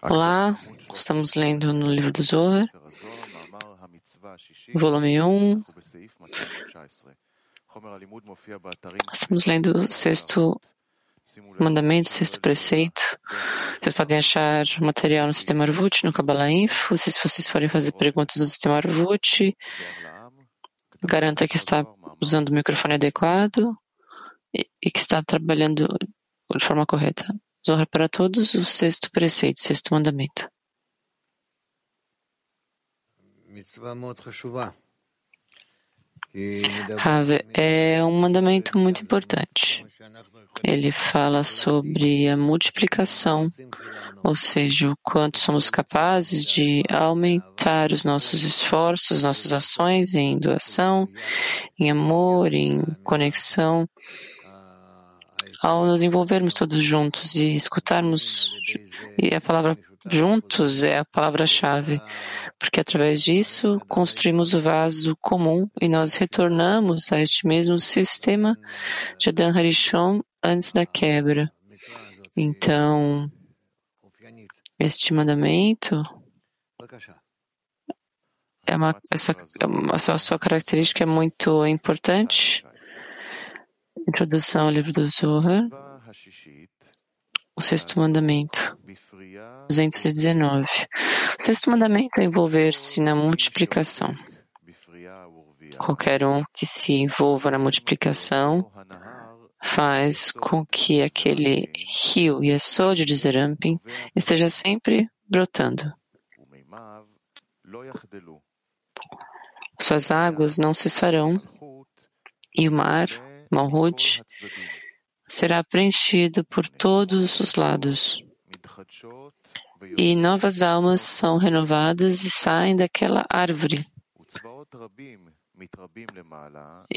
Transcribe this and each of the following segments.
Olá, estamos lendo no livro do Zohar, volume 1. Estamos lendo o sexto mandamento, o sexto preceito. Vocês podem achar material no sistema Arvut, no Kabbalah Info. Se vocês forem fazer perguntas no sistema Arvut, garanta que está usando o microfone adequado e que está trabalhando de forma correta. Zohar para todos, o sexto preceito, o sexto mandamento. É um mandamento muito importante. Ele fala sobre a multiplicação, ou seja, o quanto somos capazes de aumentar os nossos esforços, nossas ações em doação, em amor, em conexão ao nos envolvermos todos juntos e escutarmos, e a palavra juntos é a palavra-chave, porque através disso construímos o vaso comum e nós retornamos a este mesmo sistema de Adam Harishon antes da quebra. Então, este mandamento é uma, essa, essa sua característica é muito importante Introdução ao livro do Zohar, o sexto mandamento, 219. O sexto mandamento é envolver-se na multiplicação. Qualquer um que se envolva na multiplicação faz com que aquele rio Yesod de Zerampin esteja sempre brotando. Suas águas não cessarão e o mar Malhut será preenchido por todos os lados. E novas almas são renovadas e saem daquela árvore.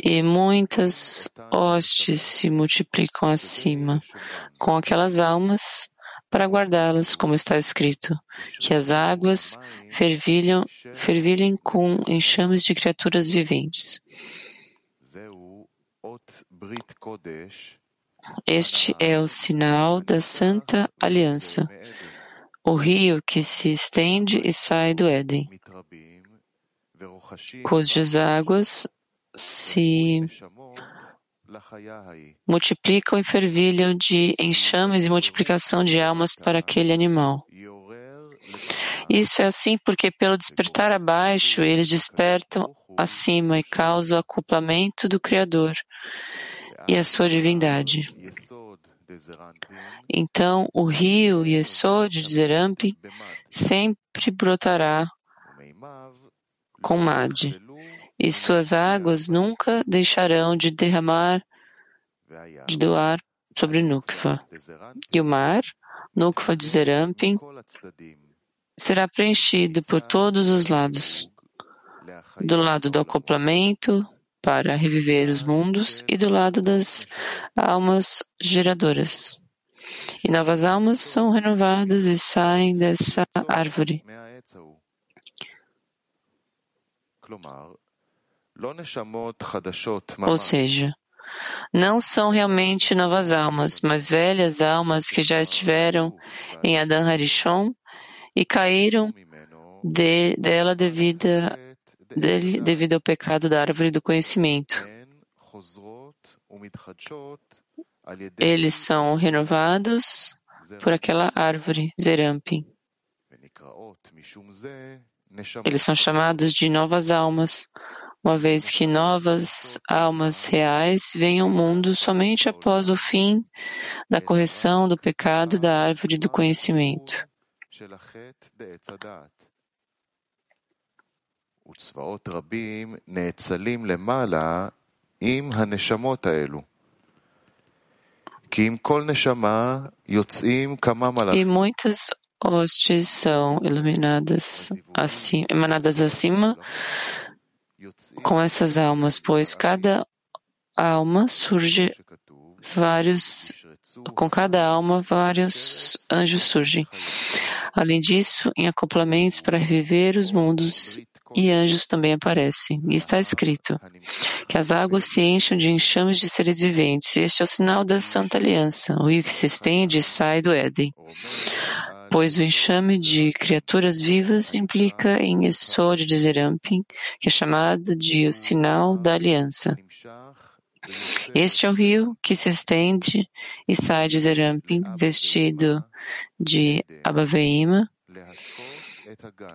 E muitas hostes se multiplicam acima com aquelas almas para guardá-las, como está escrito, que as águas fervilham, fervilhem com enxames de criaturas viventes. Este é o sinal da Santa Aliança, o rio que se estende e sai do Éden, cujas águas se multiplicam e fervilham de enxames e multiplicação de almas para aquele animal. Isso é assim porque, pelo despertar abaixo, eles despertam acima e causam o acoplamento do Criador e a sua divindade. Então, o rio Yesod de Zerampi sempre brotará com Mad, e suas águas nunca deixarão de derramar, de doar sobre Nukva. E o mar, Nukva de Zerampin, será preenchido por todos os lados. Do lado do acoplamento, para reviver os mundos, e do lado das almas geradoras. E novas almas são renovadas e saem dessa árvore. Ou seja, não são realmente novas almas, mas velhas almas que já estiveram em Adam Harishon e caíram de, dela devido dele devido ao pecado da árvore do conhecimento. Eles são renovados por aquela árvore, Zerampin. Eles são chamados de novas almas, uma vez que novas almas reais vêm ao mundo somente após o fim da correção do pecado da árvore do conhecimento. וצבאות רבים נאצלים למעלה עם הנשמות האלו. כי עם כל נשמה יוצאים כמה מלאכים. E muitas hostes são iluminadas assim, emanadas acima com essas almas, pois cada alma surge vários, com cada alma vários anjos surgem. Além disso, em acoplamentos para reviver os mundos e anjos também aparecem. E está escrito que as águas se enchem de enxames de seres viventes. Este é o sinal da Santa Aliança. O rio que se estende sai do Éden. Pois o enxame de criaturas vivas implica em Esod de Zerampin, que é chamado de o sinal da aliança. Este é o rio que se estende e sai de Zerampin, vestido de Abaveima,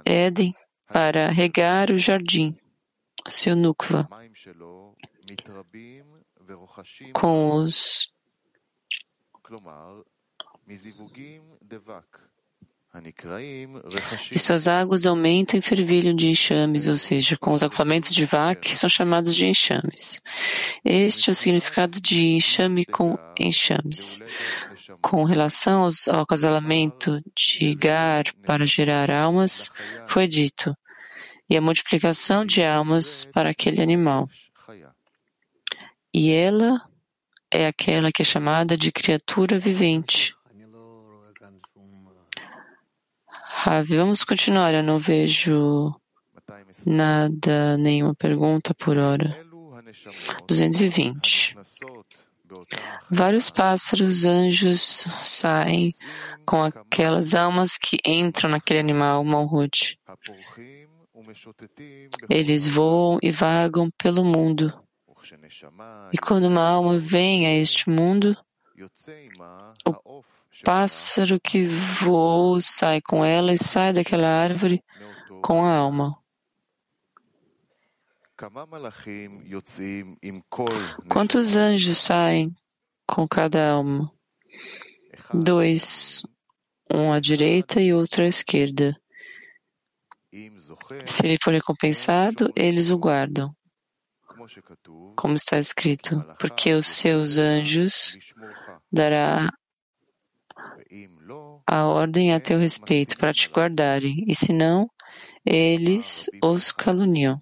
Éden, para regar o jardim, seu nukva, com os e suas águas aumentam e fervilham de enxames, ou seja, com os acoplamentos de vaca, que são chamados de enxames. Este é o significado de enxame com enxames. Com relação ao acasalamento de Gar para gerar almas, foi dito, e a multiplicação de almas para aquele animal. E ela é aquela que é chamada de criatura vivente. Ravi, vamos continuar. Eu não vejo nada, nenhuma pergunta por hora. 220. Vários pássaros, anjos saem com aquelas almas que entram naquele animal malhut. Eles voam e vagam pelo mundo. E quando uma alma vem a este mundo, o pássaro que voou sai com ela e sai daquela árvore com a alma. Quantos anjos saem com cada alma? Dois, um à direita e outro à esquerda. Se ele for recompensado, eles o guardam, como está escrito, porque os seus anjos dará a ordem a teu respeito para te guardarem, e se não, eles os caluniam.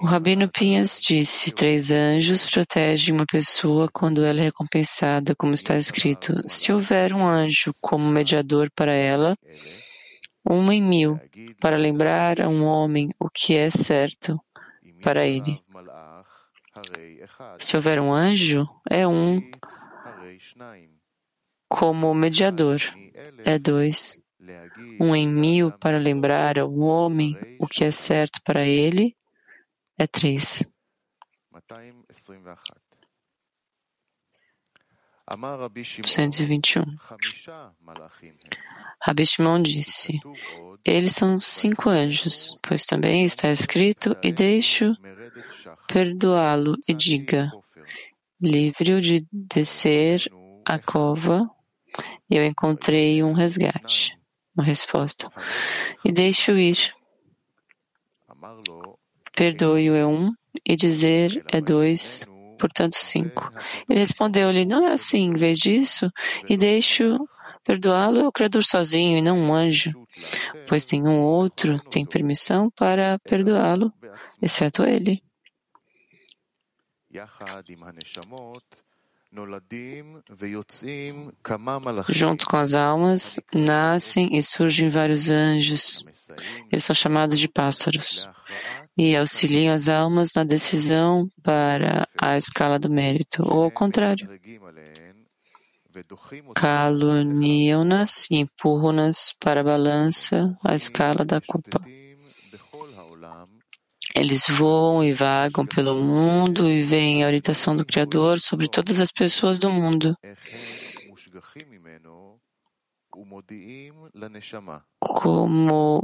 O Rabino Pinhas disse: Três anjos protegem uma pessoa quando ela é recompensada, como está escrito. Se houver um anjo como mediador para ela, uma em mil, para lembrar a um homem o que é certo para ele. Se houver um anjo, é um como mediador. É dois. Um em mil para lembrar ao homem o que é certo para ele. É três. 221. Rabi Shimon disse, eles são cinco anjos, pois também está escrito, e deixo perdoá-lo e diga, livre-o de descer a cova eu encontrei um resgate, uma resposta. E deixo ir. Perdoe-o é um, e dizer é dois, portanto cinco. Ele respondeu-lhe, não é assim, em vez disso, e deixo perdoá-lo é o Criador sozinho e não um anjo, pois tem um outro, tem permissão para perdoá-lo, exceto ele. Junto com as almas, nascem e surgem vários anjos. Eles são chamados de pássaros e auxiliam as almas na decisão para a escala do mérito, ou ao contrário. Caluniam-nas e empurram-nas para a balança, a escala da culpa. Eles voam e vagam pelo mundo e veem a orientação do Criador sobre todas as pessoas do mundo. Como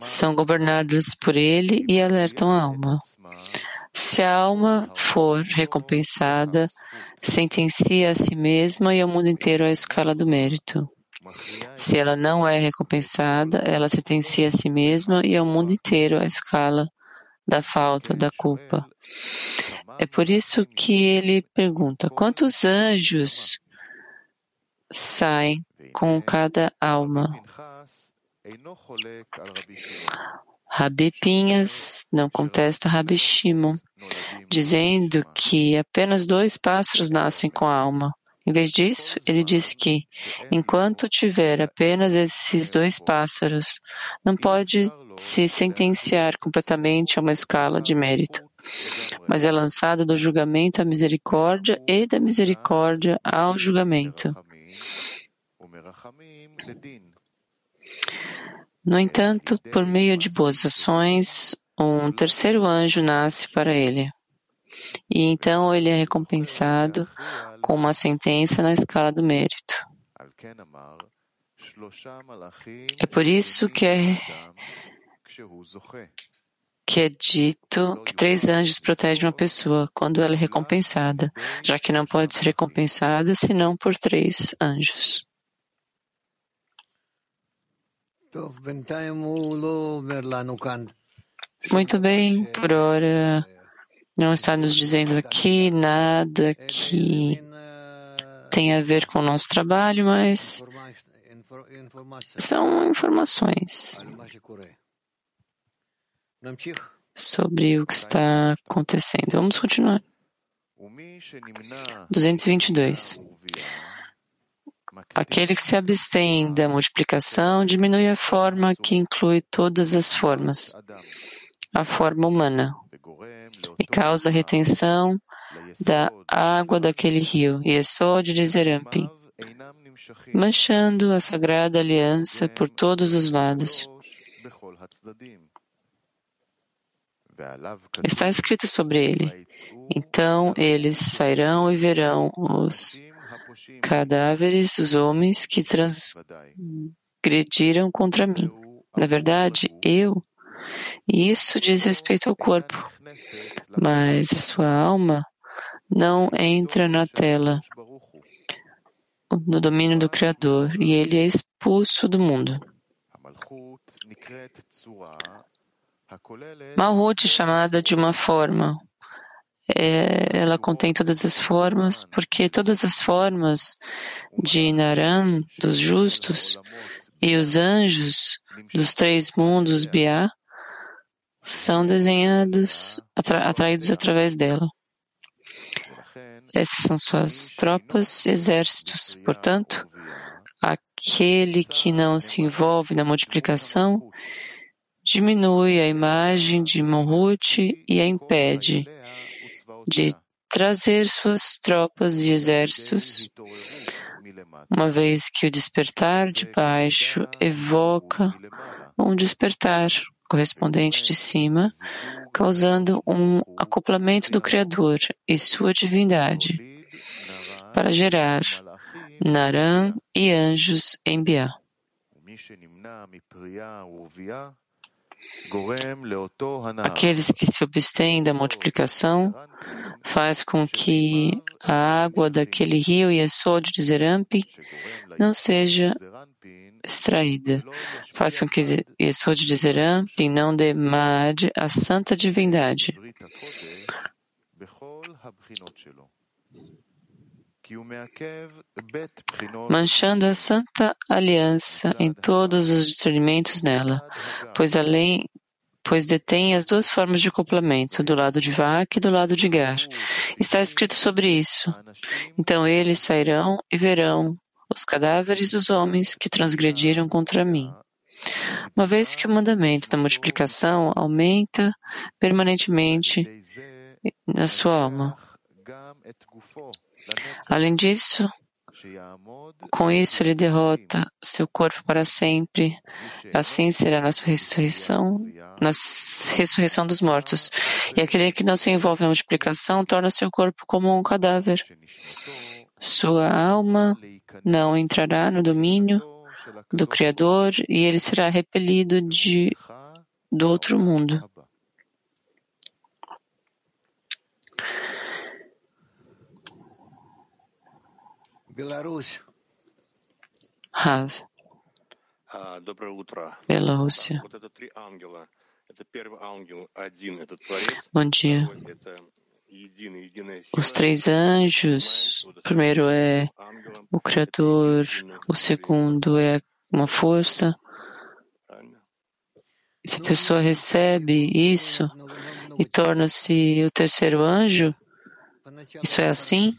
são governadas por ele e alertam a alma. Se a alma for recompensada, sentencia a si mesma e ao mundo inteiro a escala do mérito. Se ela não é recompensada, ela sentencia a si mesma e ao mundo inteiro a escala da falta, da culpa. É por isso que ele pergunta: quantos anjos saem com cada alma? Rabi Pinhas não contesta Rabi Shimon, dizendo que apenas dois pássaros nascem com a alma, Em vez disso, ele diz que, enquanto tiver apenas esses dois pássaros, não pode se sentenciar completamente a uma escala de mérito, mas é lançado do julgamento à misericórdia e da misericórdia ao julgamento. No entanto, por meio de boas ações, um terceiro anjo nasce para ele. E então ele é recompensado com uma sentença na escala do mérito. É por isso que é, que é dito que três anjos protegem uma pessoa quando ela é recompensada, já que não pode ser recompensada senão por três anjos. Muito bem, por hora não está nos dizendo aqui nada que tem a ver com o nosso trabalho, mas são informações sobre o que está acontecendo. Vamos continuar. 222. Aquele que se abstém da multiplicação diminui a forma que inclui todas as formas, a forma humana, e causa retenção da água daquele rio, e é só de Zerampim, manchando a sagrada aliança por todos os lados. Está escrito sobre ele. Então eles sairão e verão os cadáveres dos homens que transgrediram contra mim. Na verdade, eu. E isso diz respeito ao corpo. Mas a sua alma não entra na tela, no domínio do Criador, e ele é expulso do mundo. Malhut chamada de uma forma, é, ela contém todas as formas, porque todas as formas de Naran, dos justos, e os anjos dos três mundos Biá, são desenhados, atra, atraídos através dela. Essas são suas tropas e exércitos. Portanto, aquele que não se envolve na multiplicação diminui a imagem de Mohut e a impede de trazer suas tropas e exércitos, uma vez que o despertar de baixo evoca um despertar correspondente de cima, causando um acoplamento do Criador e sua divindade para gerar Naran e anjos em Biá. Aqueles que se abstêm da multiplicação faz com que a água daquele rio Yesod de Zerampi não seja extraída. Faz com que Yesod de Zerampi não demade a santa divindade manchando a santa aliança em todos os discernimentos nela, pois além pois detém as duas formas de acoplamento, do lado de Vak e do lado de Gar. Está escrito sobre isso. Então eles sairão e verão os cadáveres dos homens que transgrediram contra mim. Uma vez que o mandamento da multiplicação aumenta permanentemente na sua alma. Além disso, com isso ele derrota seu corpo para sempre. Assim será na sua ressurreição, na ressurreição dos mortos. E aquele que não se envolve na multiplicação torna seu corpo como um cadáver. Sua alma não entrará no domínio do Criador e ele será repelido de, do outro mundo. Беларусь. Rav. Доброе утро. Белоруссия. Вот это три ангела. Это первый ангел, один, это Творец. Bom dia. os três anjos, o primeiro é o Criador, o segundo é uma força. Se a pessoa recebe isso e torna-se o terceiro anjo, isso é assim?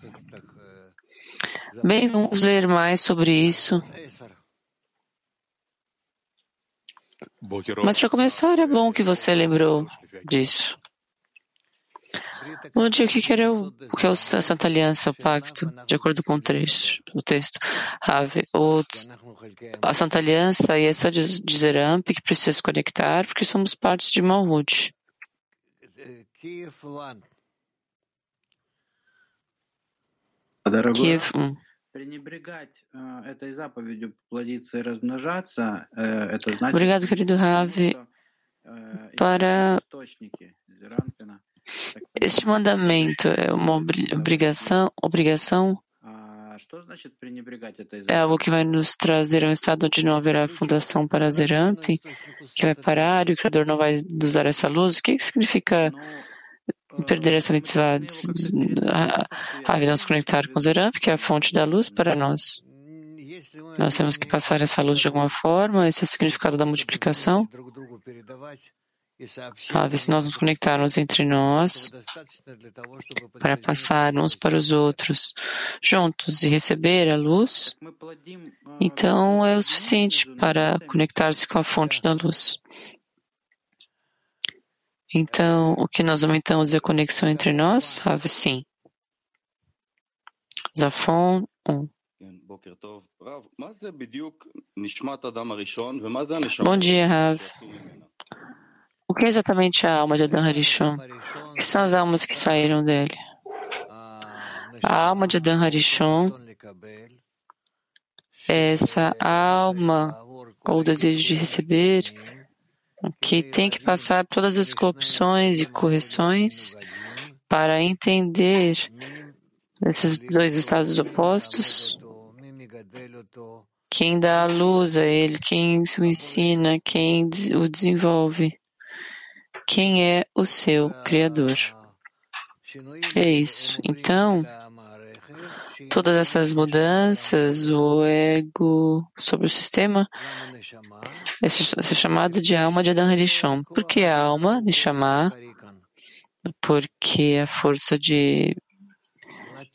Bem, vamos ler mais sobre isso. Mas para começar, é bom que você lembrou disso. Bom dia, o que era o, o que é a Santa Aliança, o pacto, de acordo com o, trecho, o texto? O, a Santa Aliança e essa de, de Zeramp que precisa se conectar, porque somos partes de Malhut. Kiev 1. Obrigado, querido Ravi, para este mandamento é uma obrigação, obrigação é algo que vai nos trazer a um estado onde não haverá fundação para Zeramp, que vai parar e o Criador não vai nos dar essa luz. O que significa perder essa mitzvah? nos conectar com Zeramp, que é a fonte da luz para nós. Nós temos que passar essa luz de alguma forma, esse é o significado da multiplicação. Sabe, se nós nos conectarmos entre nós para passar uns para os outros juntos e receber a luz, então é o suficiente para conectar-se com a fonte da luz. Então, o que nós aumentamos é a conexão entre nós? Sabe, sim. Zafon 1. Bom dia, Rav. O que é exatamente a alma de Adam Harishon? Que são as almas que saíram dele? A alma de Adam Harishon é essa alma ou desejo de receber que tem que passar todas as corrupções e correções para entender esses dois estados opostos. Quem dá a luz a ele, quem o ensina, quem o desenvolve quem é o seu Criador. É isso. Então, todas essas mudanças, o ego sobre o sistema, é, chamado de alma de Adam Harishon. Por que a alma de chamar? Porque a força de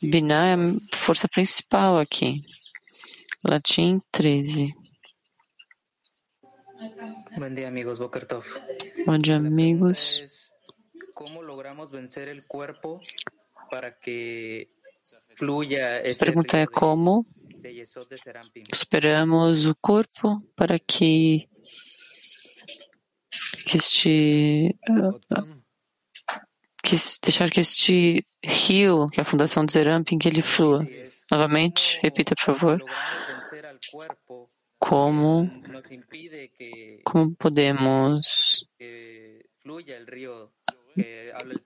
Binah é a força principal aqui. Latim 13. Bom dia, amigos. Boker Tov. Bom dia, amigos. Como logramos vencer o corpo para que fluya A pergunta é como superamos o corpo para que, que este que deixar que este rio, que é a fundação de Zerampin, que ele flua. Novamente, repita, por favor como, como podemos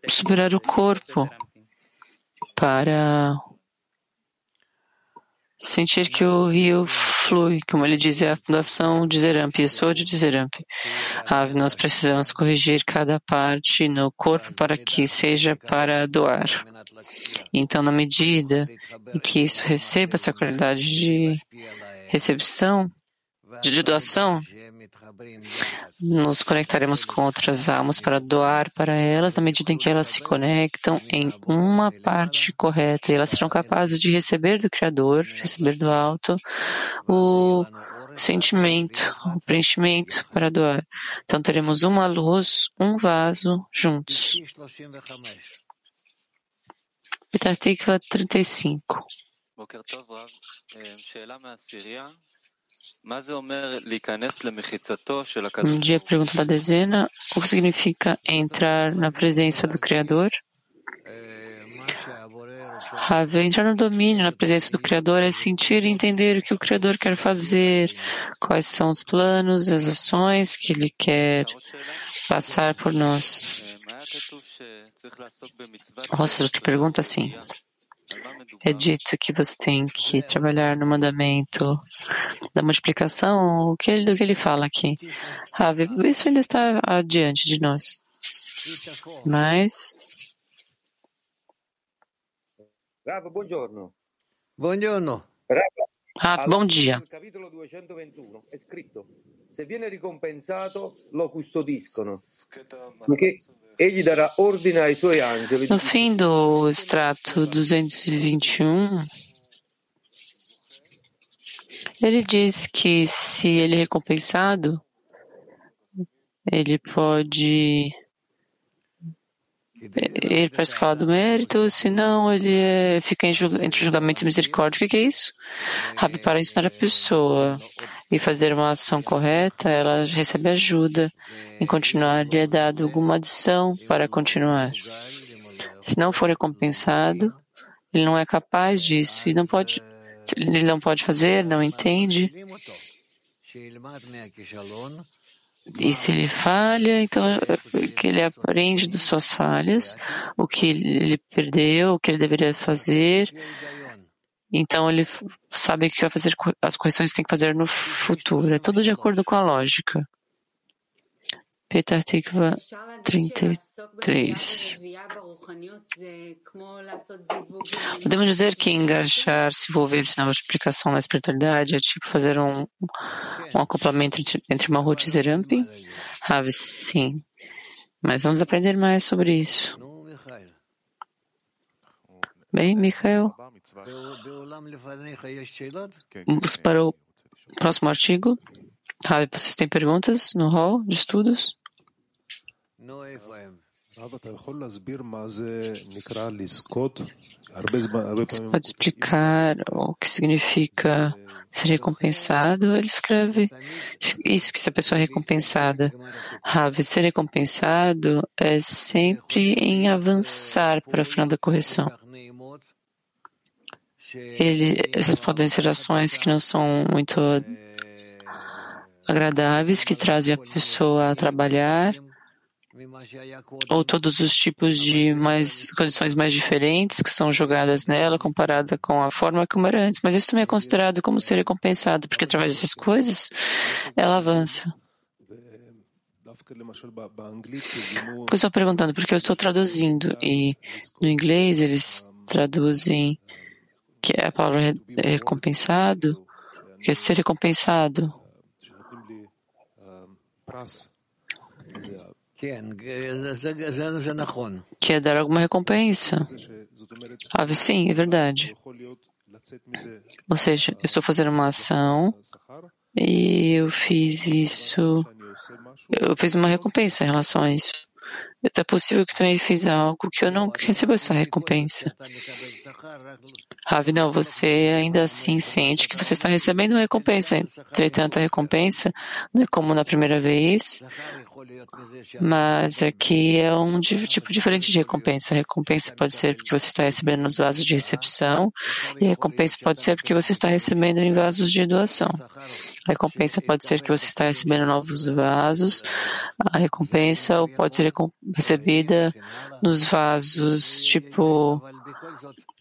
superar o corpo para sentir que o rio flui, como ele diz, é a fundação de Zeramp, sou de Zeramp. Ah, nós precisamos corrigir cada parte no corpo para que seja para doar. Então, na medida em que isso receba essa qualidade de recepção, de doação, nos conectaremos com outras almas para doar para elas na medida em que elas se conectam em uma parte correta e elas serão capazes de receber do Criador, receber do alto o sentimento, o preenchimento para doar. Então teremos uma luz, um vaso juntos. Pitatikva 35. Um dia pergunta da dezena, o que significa entrar na presença do Criador? entrar no domínio, na presença do Criador, é sentir e entender o que o Criador quer fazer, quais são os planos, as ações que Ele quer passar por nós. Rosa te pergunta assim. É dito que você tem que trabalhar no mandamento da multiplicação, o que ele, do que ele fala aqui. Ah, isso ainda está adiante de nós. Mas. Rav, buongiorno. Buongiorno. Ah, bom dia. No capitolo 221 è scritto: Se viene ricompensato, lo custodiscono. Perché No fim do extrato 221, Ele diz que se ele é recompensado, ele pode ir para a escala do mérito, senão ele é, fica entre julgamento e misericórdia. O que é isso? Rabi, para ensinar a pessoa e fazer uma ação correta, ela recebe ajuda. Em continuar, lhe é dado alguma adição para continuar. Se não for recompensado, ele não é capaz disso e não pode, ele não pode fazer, não entende. E se ele falha, então que ele aprende das suas falhas, o que ele perdeu, o que ele deveria fazer. Então ele sabe que vai fazer as correções que tem que fazer no futuro. É tudo de acordo com a lógica. Petar Tikva 33. Podemos dizer que engajar-se, envolver-se na multiplicação na espiritualidade é tipo fazer um, um acoplamento entre, entre Mahut e Zerampi? Rav, sim. Mas vamos aprender mais sobre isso. Bem, Mikhail? Vamos para o próximo artigo. Rav, vocês têm perguntas no hall de estudos? Você pode explicar o que significa ser recompensado? Ele escreve isso que se a pessoa é recompensada. Rav, ser recompensado é sempre em avançar para o final da correção. Ele, essas podem ser ações que não são muito agradáveis, que trazem a pessoa a trabalhar ou todos os tipos de mais condições mais diferentes que são jogadas nela comparada com a forma como era antes. Mas isso também é considerado como ser recompensado, porque através dessas coisas ela avança. Estou perguntando porque eu estou traduzindo e no inglês eles traduzem que é a palavra recompensado, que é ser recompensado que é dar alguma recompensa. Ah, sim, é verdade. Ou seja, eu estou fazendo uma ação e eu fiz isso, eu fiz uma recompensa em relação a isso. É possível que também fiz algo que eu não recebo essa recompensa. Ravi, não, você ainda assim sente que você está recebendo uma recompensa. Entretanto, a recompensa não é como na primeira vez, mas aqui é um tipo diferente de recompensa. A recompensa pode ser porque você está recebendo nos vasos de recepção, e a recompensa pode ser porque você está recebendo em vasos de doação. A recompensa pode ser que você está recebendo novos vasos, a recompensa ou pode ser recebida nos vasos, tipo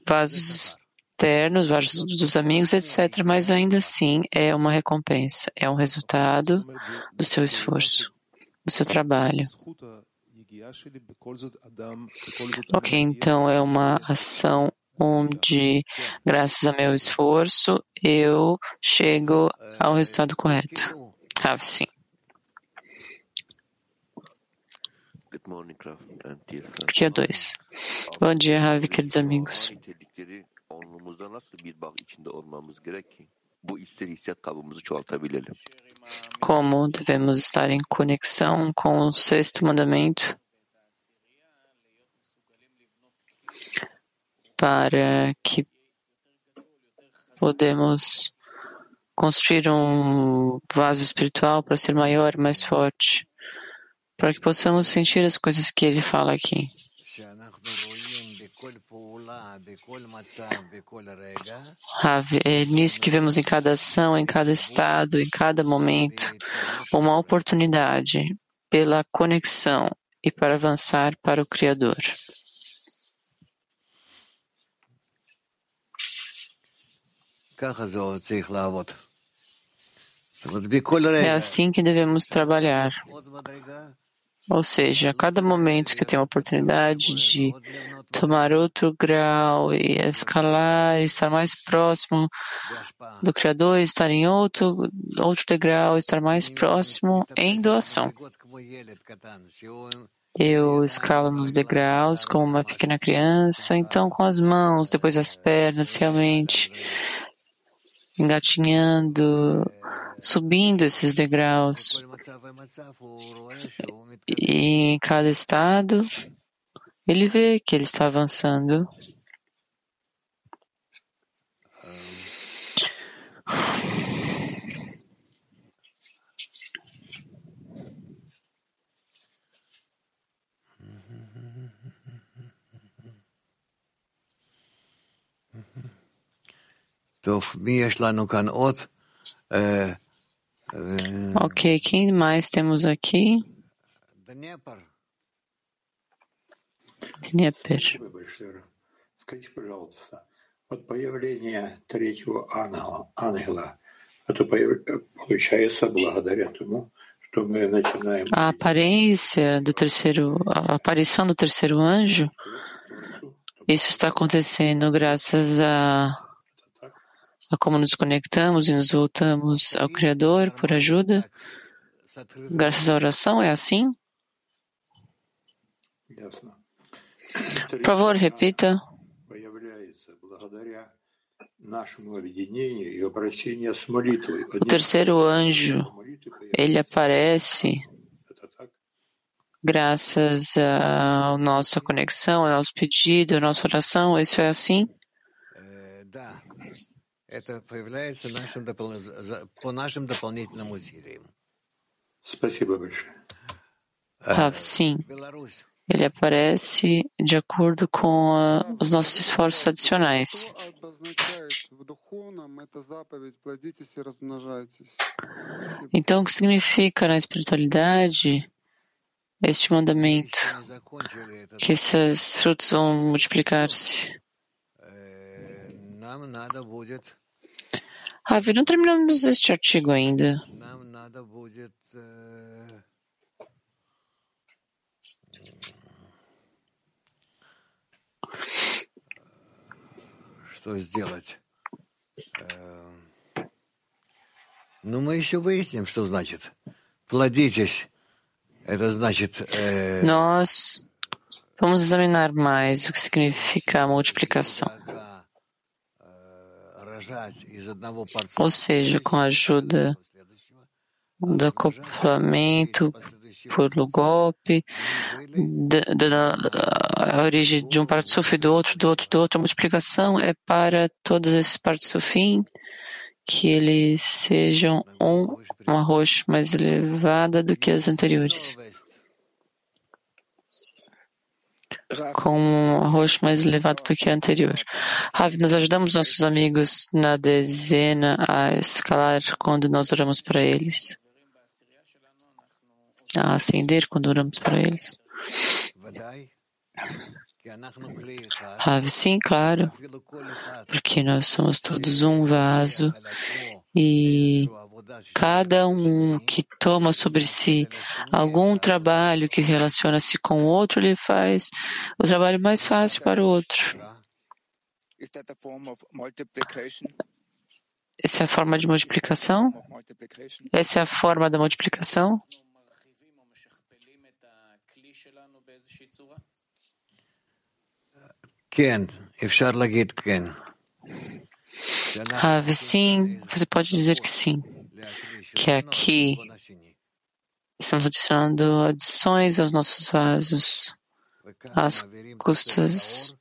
vasos externos, vasos dos amigos, etc. Mas ainda assim é uma recompensa, é um resultado do seu esforço do seu trabalho. Ok, então é uma ação onde, graças ao meu esforço, eu chego ao resultado correto. Rav, sim. Aqui é dois. Bom dia, Ravi, queridos amigos. Como devemos estar em conexão com o sexto mandamento para que podemos construir um vaso espiritual para ser maior e mais forte, para que possamos sentir as coisas que ele fala aqui. É nisso que vemos em cada ação, em cada estado, em cada momento, uma oportunidade pela conexão e para avançar para o Criador. É assim que devemos trabalhar. Ou seja, a cada momento que eu tenho a oportunidade de tomar outro grau e escalar, estar mais próximo do Criador, estar em outro, outro degrau, estar mais próximo em doação. Eu escalo nos degraus como uma pequena criança, então com as mãos, depois as pernas, realmente engatinhando, subindo esses degraus. E em cada estado, ele vê que ele está avançando. Ok, quem mais temos aqui? Dnieper. Скажите, пожалуйста, вот появление третьего ангела, ангела это получается благодаря тому, что мы начинаем... A aparência do terceiro, a aparição do terceiro anjo, isso está acontecendo graças a a como nos conectamos e nos voltamos ao Criador por ajuda, graças à oração, é assim? Por favor, repita. O terceiro anjo, ele aparece graças à nossa conexão, ao nosso pedido, à nossa oração. Isso é assim? Tá, sim. Ele aparece de acordo com a, os nossos esforços adicionais. Então, o que significa na espiritualidade este mandamento? Que esses frutos vão multiplicar-se. Ravi, não terminamos este artigo ainda. Что сделать? Ну, мы еще выясним, что значит. Плодитесь. Это значит... Nós vamos examinar mais o que significa a multiplicação. Ou seja, com a ajuda do acoplamento por golpe, da, a origem de um partsuf do outro, do outro, do outro. A multiplicação é para todos esses partsufim que eles sejam um, um arroz mais elevada do que as anteriores. com um arroz mais elevado do que a anterior. Rav, nós ajudamos nossos amigos na dezena a escalar quando nós oramos para eles, a ascender quando oramos para eles. Rav, sim, claro, porque nós somos todos um vaso e cada um que toma sobre si algum trabalho que relaciona-se com o outro, ele faz o trabalho mais fácil para o outro. Essa é a forma de multiplicação? Essa é a forma da multiplicação? Rav, sim, você pode dizer que sim. Que aqui estamos adicionando adições aos nossos vasos, às custas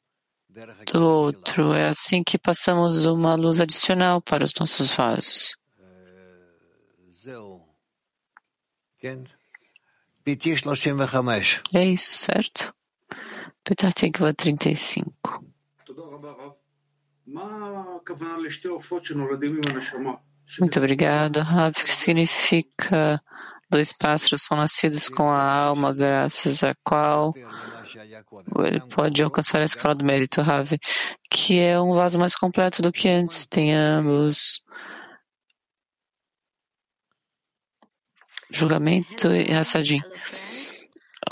do outro. É assim que passamos uma luz adicional para os nossos vasos. É isso, certo? Petah Tikva 35. Muito obrigado, Rav. O que significa dois pássaros são nascidos com a alma, graças a qual ele pode alcançar a escala do mérito, Rav, que é um vaso mais completo do que antes. Tem ambos julgamento e Hassadim.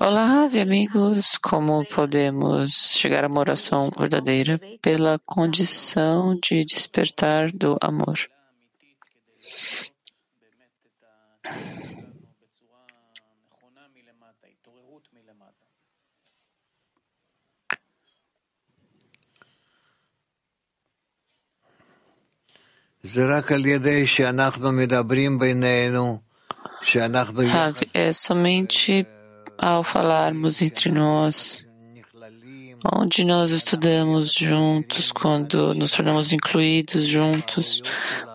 Olá, amigos. Como podemos chegar a uma oração verdadeira? Pela condição de despertar do amor. Rav, é somente ao falarmos entre nós, onde nós estudamos juntos, quando nos tornamos incluídos juntos,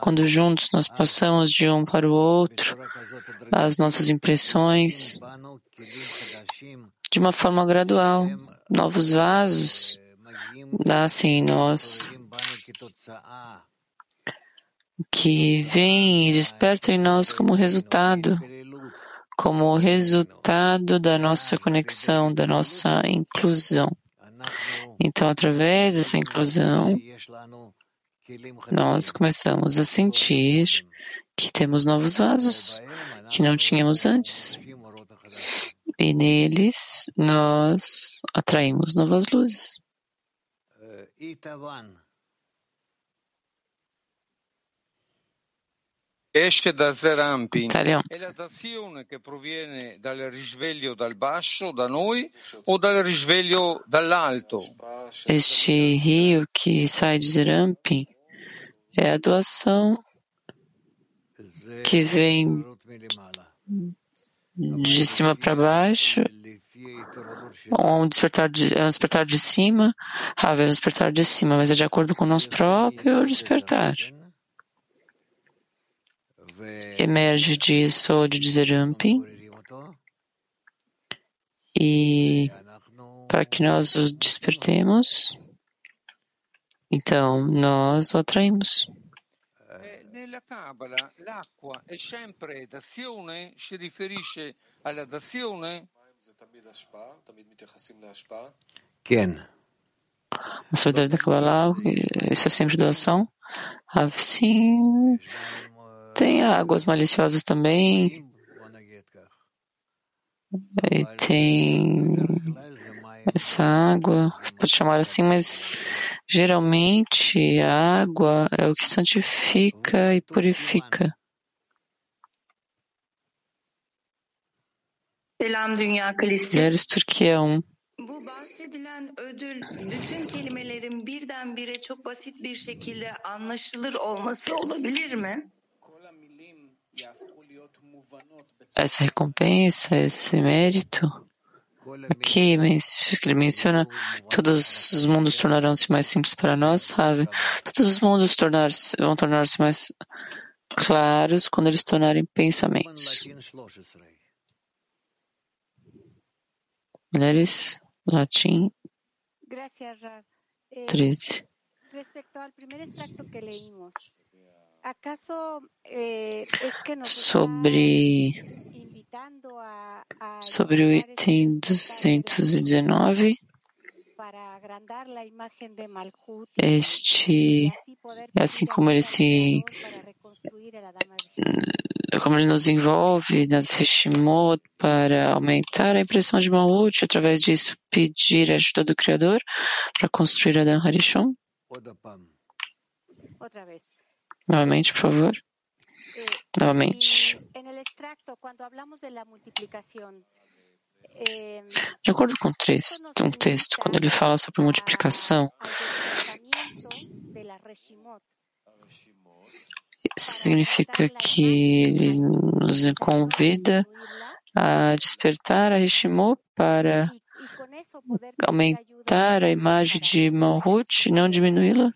quando juntos nós passamos de um para o outro, as nossas impressões, de uma forma gradual. Novos vasos nascem em nós, que vêm e despertam em nós como resultado, como resultado da nossa conexão, da nossa inclusão. Então, através dessa inclusão, nós começamos a sentir que temos novos vasos que não tínhamos antes. E neles nós atraímos novas luzes. esce dall'alto? Este rio que sai de Zerampin é a doação que vem de cima para baixo, um despertar de, é um despertar de cima, Rav, é um despertar de cima, mas é de acordo com o nosso próprio despertar. Emerge de Sod de Zerampin e para que nós o despertemos, então nós o atraímos. Eh, Nella Kabbalah l'acqua è sempre dazione? Si riferisce alla dazione? כן, Na sabedoria da Kabbalah, isso é sempre doação. Sim, tem águas maliciosas também. E tem essa água, pode chamar assim, mas geralmente a água é o que santifica e purifica. Selam Dünya Kalesi. Mulheres Turquia 1. Bu ödül bütün kelimelerin birdenbire çok basit bir şekilde anlaşılır olması olabilir mi? Essa recompensa, esse mérito, aqui que ele menciona, todos os mundos tornarão-se mais simples para nós, sabe? Todos os mundos tornar vão tornar-se mais claros quando eles tornarem pensamentos. 13. Mulheres, latim Gracias, Rav. Eh, 13. respecto al primer extracto que leímos, sobre sobre o item 219 este assim como ele se mm, como ele nos envolve nas Heshimot para aumentar a impressão de Malhut, através disso pedir a ajuda do Criador para construir Adam Harishon? Outra vez. Novamente, por favor. Eh, Novamente. de multiplicación, eh, De acordo com o texto, um texto, quando ele fala sobre multiplicação, isso significa que ele nos convida a despertar a Rishimot para aumentar a imagem de Malhut e não diminuí-la.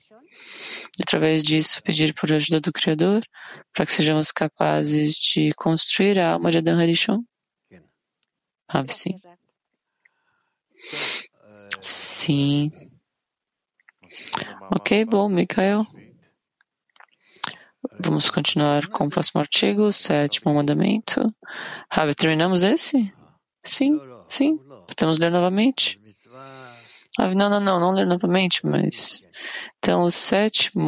E através disso, pedir por ajuda do Criador para que sejamos capazes de construir a alma de Adam Harishon? Rave, ah, sim. Sim. Ok, bom, Mikael. Vamos continuar com o próximo artigo, o sétimo mandamento. Ravi, terminamos esse? Sim, sim. Podemos ler novamente. Ah, não, não, não, não ler novamente, mas. Então, o sétimo